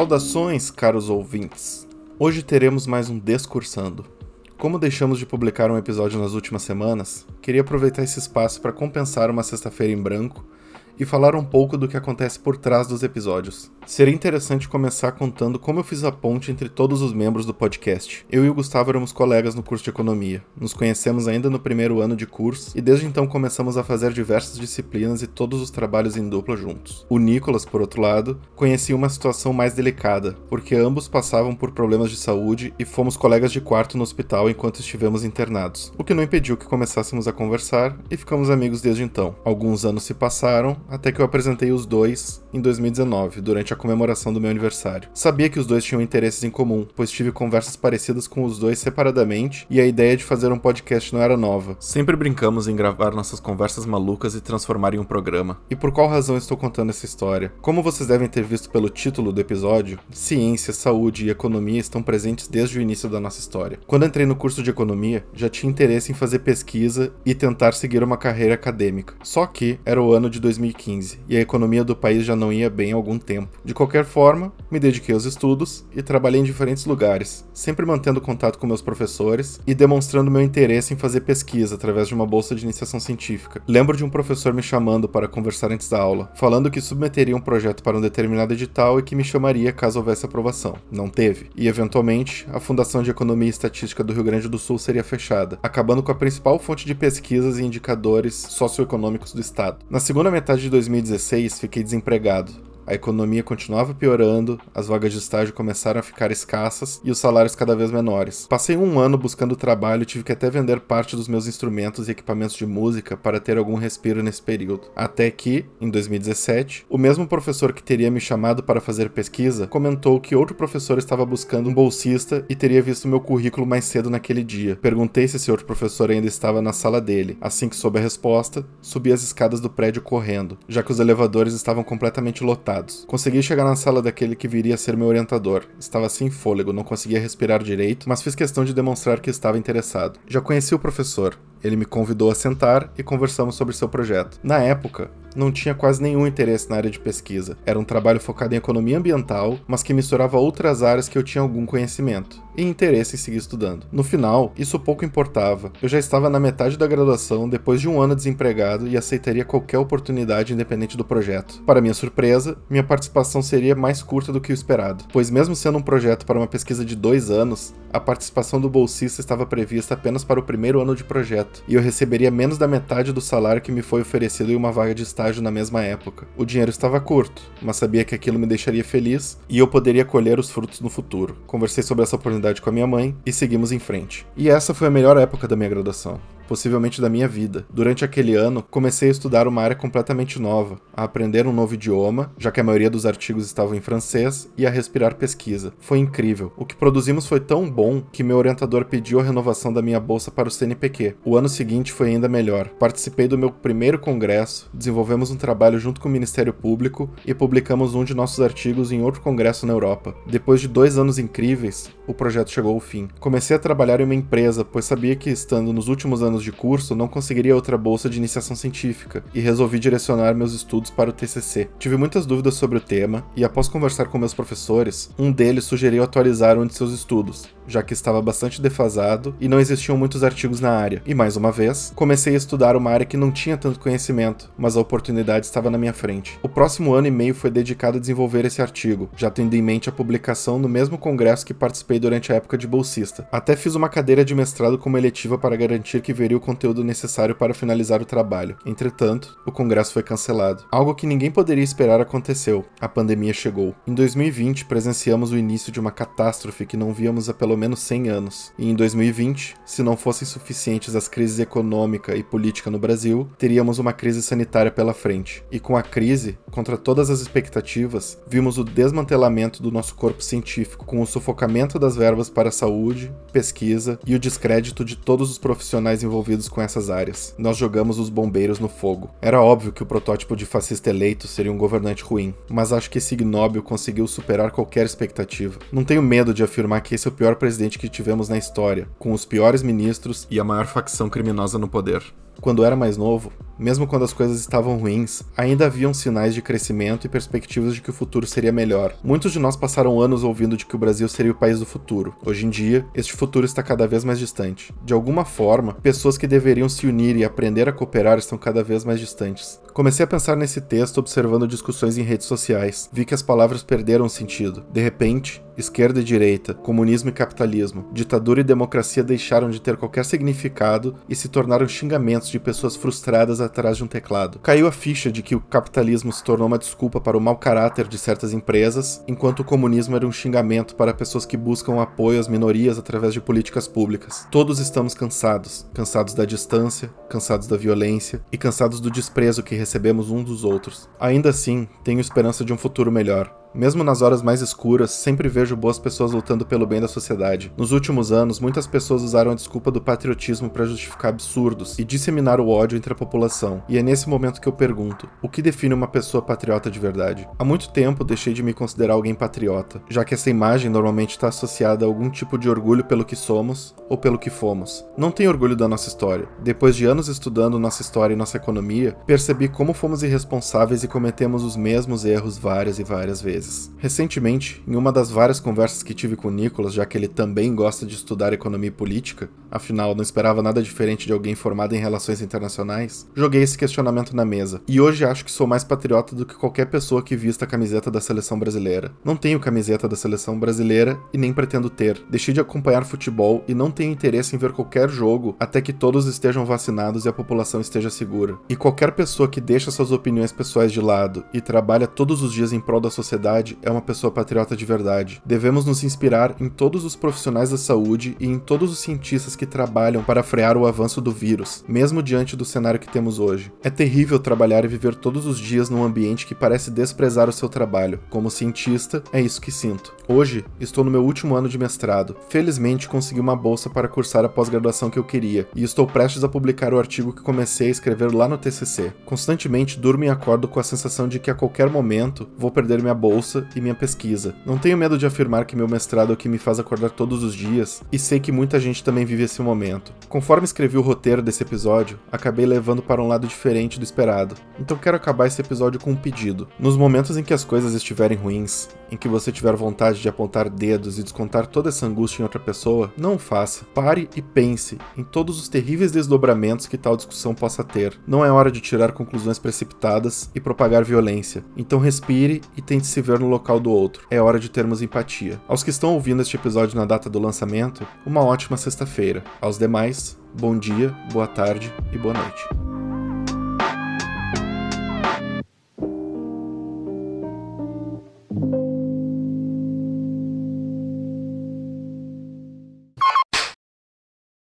Saudações, caros ouvintes! Hoje teremos mais um Descursando. Como deixamos de publicar um episódio nas últimas semanas, queria aproveitar esse espaço para compensar uma sexta-feira em branco e falar um pouco do que acontece por trás dos episódios. Seria interessante começar contando como eu fiz a ponte entre todos os membros do podcast. Eu e o Gustavo éramos colegas no curso de economia. Nos conhecemos ainda no primeiro ano de curso e desde então começamos a fazer diversas disciplinas e todos os trabalhos em dupla juntos. O Nicolas, por outro lado, conhecia uma situação mais delicada, porque ambos passavam por problemas de saúde e fomos colegas de quarto no hospital enquanto estivemos internados, o que não impediu que começássemos a conversar e ficamos amigos desde então. Alguns anos se passaram até que eu apresentei os dois em 2019, durante a comemoração do meu aniversário. Sabia que os dois tinham interesses em comum, pois tive conversas parecidas com os dois separadamente e a ideia de fazer um podcast não era nova. Sempre brincamos em gravar nossas conversas malucas e transformar em um programa. E por qual razão estou contando essa história? Como vocês devem ter visto pelo título do episódio, ciência, saúde e economia estão presentes desde o início da nossa história. Quando entrei no curso de economia, já tinha interesse em fazer pesquisa e tentar seguir uma carreira acadêmica. Só que era o ano de 2015 2015 e a economia do país já não ia bem há algum tempo. De qualquer forma, me dediquei aos estudos e trabalhei em diferentes lugares, sempre mantendo contato com meus professores e demonstrando meu interesse em fazer pesquisa através de uma bolsa de iniciação científica. Lembro de um professor me chamando para conversar antes da aula, falando que submeteria um projeto para um determinado edital e que me chamaria caso houvesse aprovação. Não teve. E eventualmente, a Fundação de Economia e Estatística do Rio Grande do Sul seria fechada, acabando com a principal fonte de pesquisas e indicadores socioeconômicos do estado. Na segunda metade de 2016, fiquei desempregado a economia continuava piorando, as vagas de estágio começaram a ficar escassas e os salários cada vez menores. Passei um ano buscando trabalho e tive que até vender parte dos meus instrumentos e equipamentos de música para ter algum respiro nesse período. Até que, em 2017, o mesmo professor que teria me chamado para fazer pesquisa comentou que outro professor estava buscando um bolsista e teria visto meu currículo mais cedo naquele dia. Perguntei se esse outro professor ainda estava na sala dele. Assim que soube a resposta, subi as escadas do prédio correndo, já que os elevadores estavam completamente lotados. Consegui chegar na sala daquele que viria a ser meu orientador. Estava sem fôlego, não conseguia respirar direito, mas fiz questão de demonstrar que estava interessado. Já conheci o professor, ele me convidou a sentar e conversamos sobre seu projeto. Na época, não tinha quase nenhum interesse na área de pesquisa. Era um trabalho focado em economia ambiental, mas que misturava outras áreas que eu tinha algum conhecimento e interesse em seguir estudando. No final, isso pouco importava. Eu já estava na metade da graduação, depois de um ano desempregado e aceitaria qualquer oportunidade independente do projeto. Para minha surpresa, minha participação seria mais curta do que o esperado, pois mesmo sendo um projeto para uma pesquisa de dois anos, a participação do bolsista estava prevista apenas para o primeiro ano de projeto e eu receberia menos da metade do salário que me foi oferecido em uma vaga de estágio na mesma época. O dinheiro estava curto, mas sabia que aquilo me deixaria feliz e eu poderia colher os frutos no futuro. Conversei sobre essa oportunidade com a minha mãe e seguimos em frente. E essa foi a melhor época da minha graduação possivelmente da minha vida. Durante aquele ano, comecei a estudar uma área completamente nova, a aprender um novo idioma, já que a maioria dos artigos estavam em francês, e a respirar pesquisa. Foi incrível. O que produzimos foi tão bom que meu orientador pediu a renovação da minha bolsa para o CNPq. O ano seguinte foi ainda melhor. Participei do meu primeiro congresso, desenvolvemos um trabalho junto com o Ministério Público e publicamos um de nossos artigos em outro congresso na Europa. Depois de dois anos incríveis, o projeto chegou ao fim. Comecei a trabalhar em uma empresa, pois sabia que, estando nos últimos anos de curso, não conseguiria outra bolsa de iniciação científica e resolvi direcionar meus estudos para o TCC. Tive muitas dúvidas sobre o tema e, após conversar com meus professores, um deles sugeriu atualizar um de seus estudos, já que estava bastante defasado e não existiam muitos artigos na área. E mais uma vez, comecei a estudar uma área que não tinha tanto conhecimento, mas a oportunidade estava na minha frente. O próximo ano e meio foi dedicado a desenvolver esse artigo, já tendo em mente a publicação no mesmo congresso que participei durante a época de bolsista. Até fiz uma cadeira de mestrado como eletiva para garantir que veria o conteúdo necessário para finalizar o trabalho. Entretanto, o congresso foi cancelado. Algo que ninguém poderia esperar aconteceu. A pandemia chegou. Em 2020, presenciamos o início de uma catástrofe que não víamos há pelo menos 100 anos. E em 2020, se não fossem suficientes as crises econômica e política no Brasil, teríamos uma crise sanitária pela frente. E com a crise, contra todas as expectativas, vimos o desmantelamento do nosso corpo científico, com o sufocamento das verbas para a saúde, pesquisa e o descrédito de todos os profissionais envolvidos com essas áreas. Nós jogamos os bombeiros no fogo. Era óbvio que o protótipo de fascista eleito seria um governante ruim, mas acho que esse ignóbil conseguiu superar qualquer expectativa. Não tenho medo de afirmar que esse é o pior presidente que tivemos na história, com os piores ministros e a maior facção criminosa no poder. Quando era mais novo, mesmo quando as coisas estavam ruins, ainda haviam sinais de crescimento e perspectivas de que o futuro seria melhor. Muitos de nós passaram anos ouvindo de que o Brasil seria o país do futuro. Hoje em dia, este futuro está cada vez mais distante. De alguma forma, pessoas que deveriam se unir e aprender a cooperar estão cada vez mais distantes. Comecei a pensar nesse texto observando discussões em redes sociais. Vi que as palavras perderam sentido. De repente, esquerda e direita, comunismo e capitalismo, ditadura e democracia deixaram de ter qualquer significado e se tornaram xingamentos de pessoas frustradas atrás de um teclado. Caiu a ficha de que o capitalismo se tornou uma desculpa para o mau caráter de certas empresas, enquanto o comunismo era um xingamento para pessoas que buscam apoio às minorias através de políticas públicas. Todos estamos cansados, cansados da distância, cansados da violência e cansados do desprezo que recebemos uns dos outros. Ainda assim, tenho esperança de um futuro melhor. Mesmo nas horas mais escuras, sempre vejo boas pessoas lutando pelo bem da sociedade. Nos últimos anos, muitas pessoas usaram a desculpa do patriotismo para justificar absurdos e disseminar o ódio entre a população. E é nesse momento que eu pergunto: o que define uma pessoa patriota de verdade? Há muito tempo deixei de me considerar alguém patriota, já que essa imagem normalmente está associada a algum tipo de orgulho pelo que somos ou pelo que fomos. Não tenho orgulho da nossa história. Depois de anos estudando nossa história e nossa economia, percebi como fomos irresponsáveis e cometemos os mesmos erros várias e várias vezes vezes. Recentemente, em uma das várias conversas que tive com o Nicolas, já que ele também gosta de estudar economia e política, afinal não esperava nada diferente de alguém formado em relações internacionais, joguei esse questionamento na mesa. E hoje acho que sou mais patriota do que qualquer pessoa que vista a camiseta da seleção brasileira. Não tenho camiseta da seleção brasileira e nem pretendo ter. Deixei de acompanhar futebol e não tenho interesse em ver qualquer jogo até que todos estejam vacinados e a população esteja segura. E qualquer pessoa que deixa suas opiniões pessoais de lado e trabalha todos os dias em prol da sociedade é uma pessoa patriota de verdade. Devemos nos inspirar em todos os profissionais da saúde e em todos os cientistas que trabalham para frear o avanço do vírus, mesmo diante do cenário que temos hoje. É terrível trabalhar e viver todos os dias num ambiente que parece desprezar o seu trabalho. Como cientista, é isso que sinto. Hoje, estou no meu último ano de mestrado. Felizmente, consegui uma bolsa para cursar a pós-graduação que eu queria, e estou prestes a publicar o artigo que comecei a escrever lá no TCC. Constantemente durmo e acordo com a sensação de que a qualquer momento vou perder minha bolsa bolsa e minha pesquisa. Não tenho medo de afirmar que meu mestrado é o que me faz acordar todos os dias, e sei que muita gente também vive esse momento. Conforme escrevi o roteiro desse episódio, acabei levando para um lado diferente do esperado. Então quero acabar esse episódio com um pedido. Nos momentos em que as coisas estiverem ruins, em que você tiver vontade de apontar dedos e descontar toda essa angústia em outra pessoa, não faça. Pare e pense em todos os terríveis desdobramentos que tal discussão possa ter. Não é hora de tirar conclusões precipitadas e propagar violência. Então respire e tente se ver no local do outro. É hora de termos empatia. Aos que estão ouvindo este episódio na data do lançamento, uma ótima sexta-feira. Aos demais, bom dia, boa tarde e boa noite.